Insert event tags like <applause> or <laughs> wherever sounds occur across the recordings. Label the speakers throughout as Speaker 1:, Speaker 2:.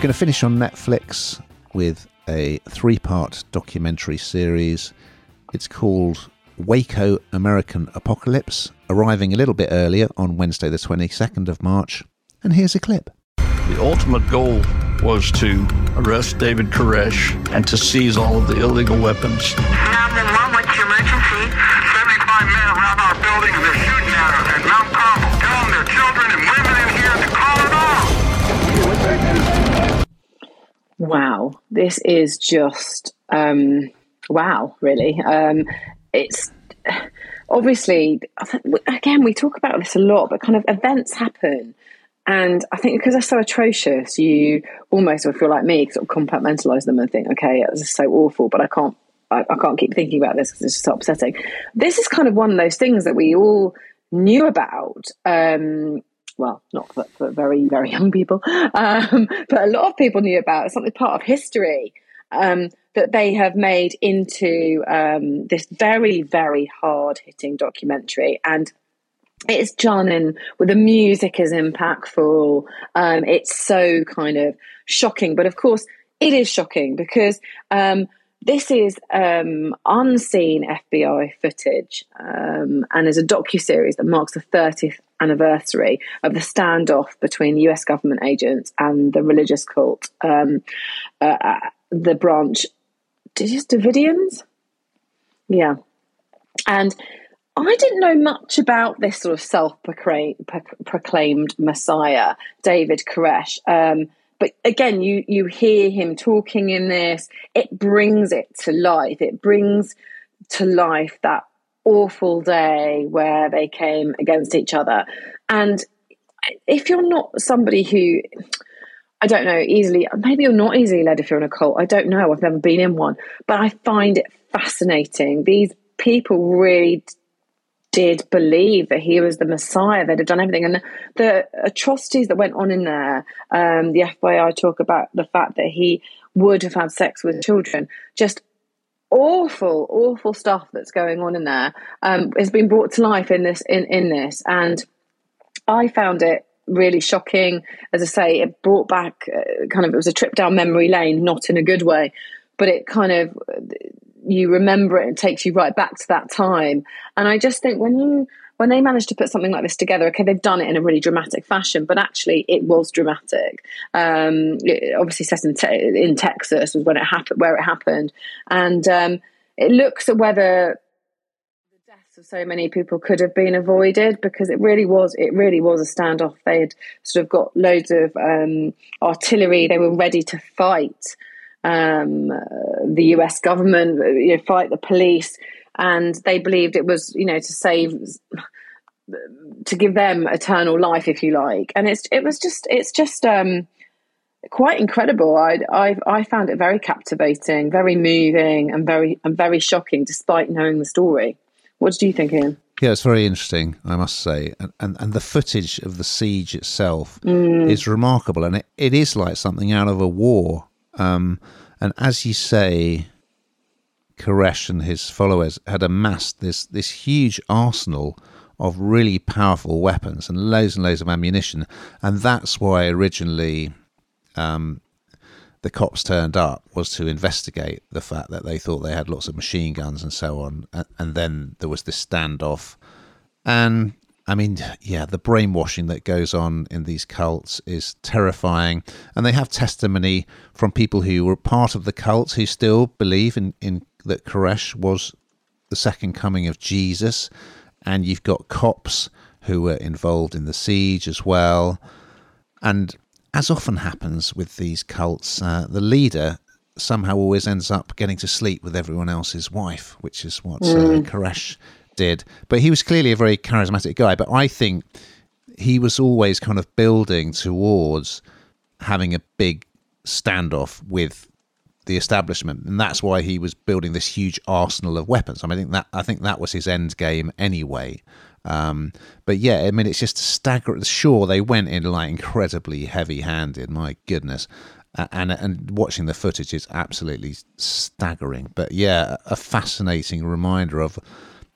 Speaker 1: We're going to finish on Netflix with a three part documentary series. It's called Waco American Apocalypse, arriving a little bit earlier on Wednesday, the 22nd of March. And here's a clip.
Speaker 2: The ultimate goal was to arrest David Koresh and to seize all of the illegal weapons.
Speaker 3: 911, what's your emergency? 75 men around our building and
Speaker 4: Wow, this is just um, wow, really. Um, it's obviously again we talk about this a lot, but kind of events happen. And I think because they're so atrocious, you almost, if you're like me, sort of compartmentalize them and think, okay, this is so awful, but I can't, I, I can't keep thinking about this because it's just so upsetting. This is kind of one of those things that we all knew about. Um, well, not for, for, very, very <laughs> young people, um, but a lot of people knew about. It's something part of history um, that they have made into um, this very, very hard hitting documentary. And it's John with the music is impactful. Um, it's so kind of shocking, but of course it is shocking because um, this is um, unseen FBI footage, um, and is a docu series that marks the 30th anniversary of the standoff between U.S. government agents and the religious cult, um, uh, uh, the branch. Davidians? Yeah, and I didn't know much about this sort of self-proclaimed Messiah, David Koresh. Um, but again, you you hear him talking in this. It brings it to life. It brings to life that awful day where they came against each other. And if you're not somebody who I don't know, easily, maybe you're not easily led if you're in a cult. I don't know. I've never been in one, but I find it fascinating. These people really did believe that he was the Messiah. They'd have done everything. And the, atrocities that went on in there, um, the FBI talk about the fact that he would have had sex with children, just awful, awful stuff that's going on in there um, has been brought to life in this in, in this. And I found it really shocking. As I say, it brought back uh, kind of, it was a trip down memory lane, not in a good way, but it kind of you remember it and takes you right back to that time. And I just think when you when they managed to put something like this together, okay, they've done it in a really dramatic fashion, but actually it was dramatic. Um, it obviously set in, te- in Texas was when it happened, where it happened, and um, it looks at whether the deaths of so many people could have been avoided because it really was it really was a standoff. They had sort of got loads of um, artillery. They were ready to fight um, the US government, you know, fight the police, and they believed it was, you know, to save, to give them eternal life, if you like. And it's it was just it's just um, quite incredible. I I I found it very captivating, very moving, and very and very shocking, despite knowing the story. What do you think, Ian?
Speaker 1: Yeah, it's very interesting, I must say. And, and, and the footage of the siege itself mm. is remarkable. And it, it is like something out of a war. Um, and as you say, Koresh and his followers had amassed this this huge arsenal of really powerful weapons and loads and loads of ammunition, and that's why originally um, the cops turned up was to investigate the fact that they thought they had lots of machine guns and so on, and, and then there was this standoff, and I mean, yeah, the brainwashing that goes on in these cults is terrifying. And they have testimony from people who were part of the cults who still believe in, in that Koresh was the second coming of Jesus. And you've got cops who were involved in the siege as well. And as often happens with these cults, uh, the leader somehow always ends up getting to sleep with everyone else's wife, which is what mm. uh, Koresh did. But he was clearly a very charismatic guy. But I think he was always kind of building towards having a big standoff with the establishment, and that's why he was building this huge arsenal of weapons. I mean, I think that I think that was his end game anyway. Um, but yeah, I mean, it's just staggering. Sure, they went in like incredibly heavy-handed. My goodness, and and watching the footage is absolutely staggering. But yeah, a fascinating reminder of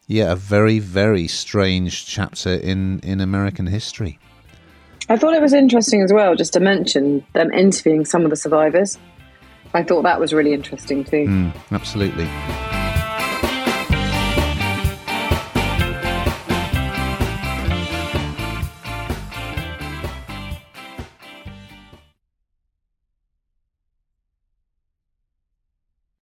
Speaker 1: yeah, a very, very strange chapter in, in American history.
Speaker 4: I thought it was interesting as well, just to mention them interviewing some of the survivors. I thought that was really interesting too.
Speaker 1: Mm, absolutely.